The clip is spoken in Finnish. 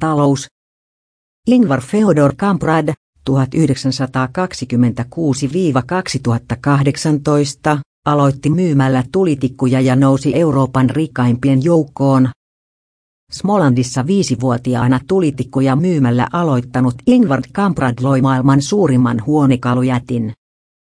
Talous. Ingvar Feodor Kamprad, 1926-2018, aloitti myymällä tulitikkuja ja nousi Euroopan rikkaimpien joukkoon. Smolandissa viisivuotiaana tulitikkuja myymällä aloittanut Ingvar Kamprad loi maailman suurimman huonekalujätin.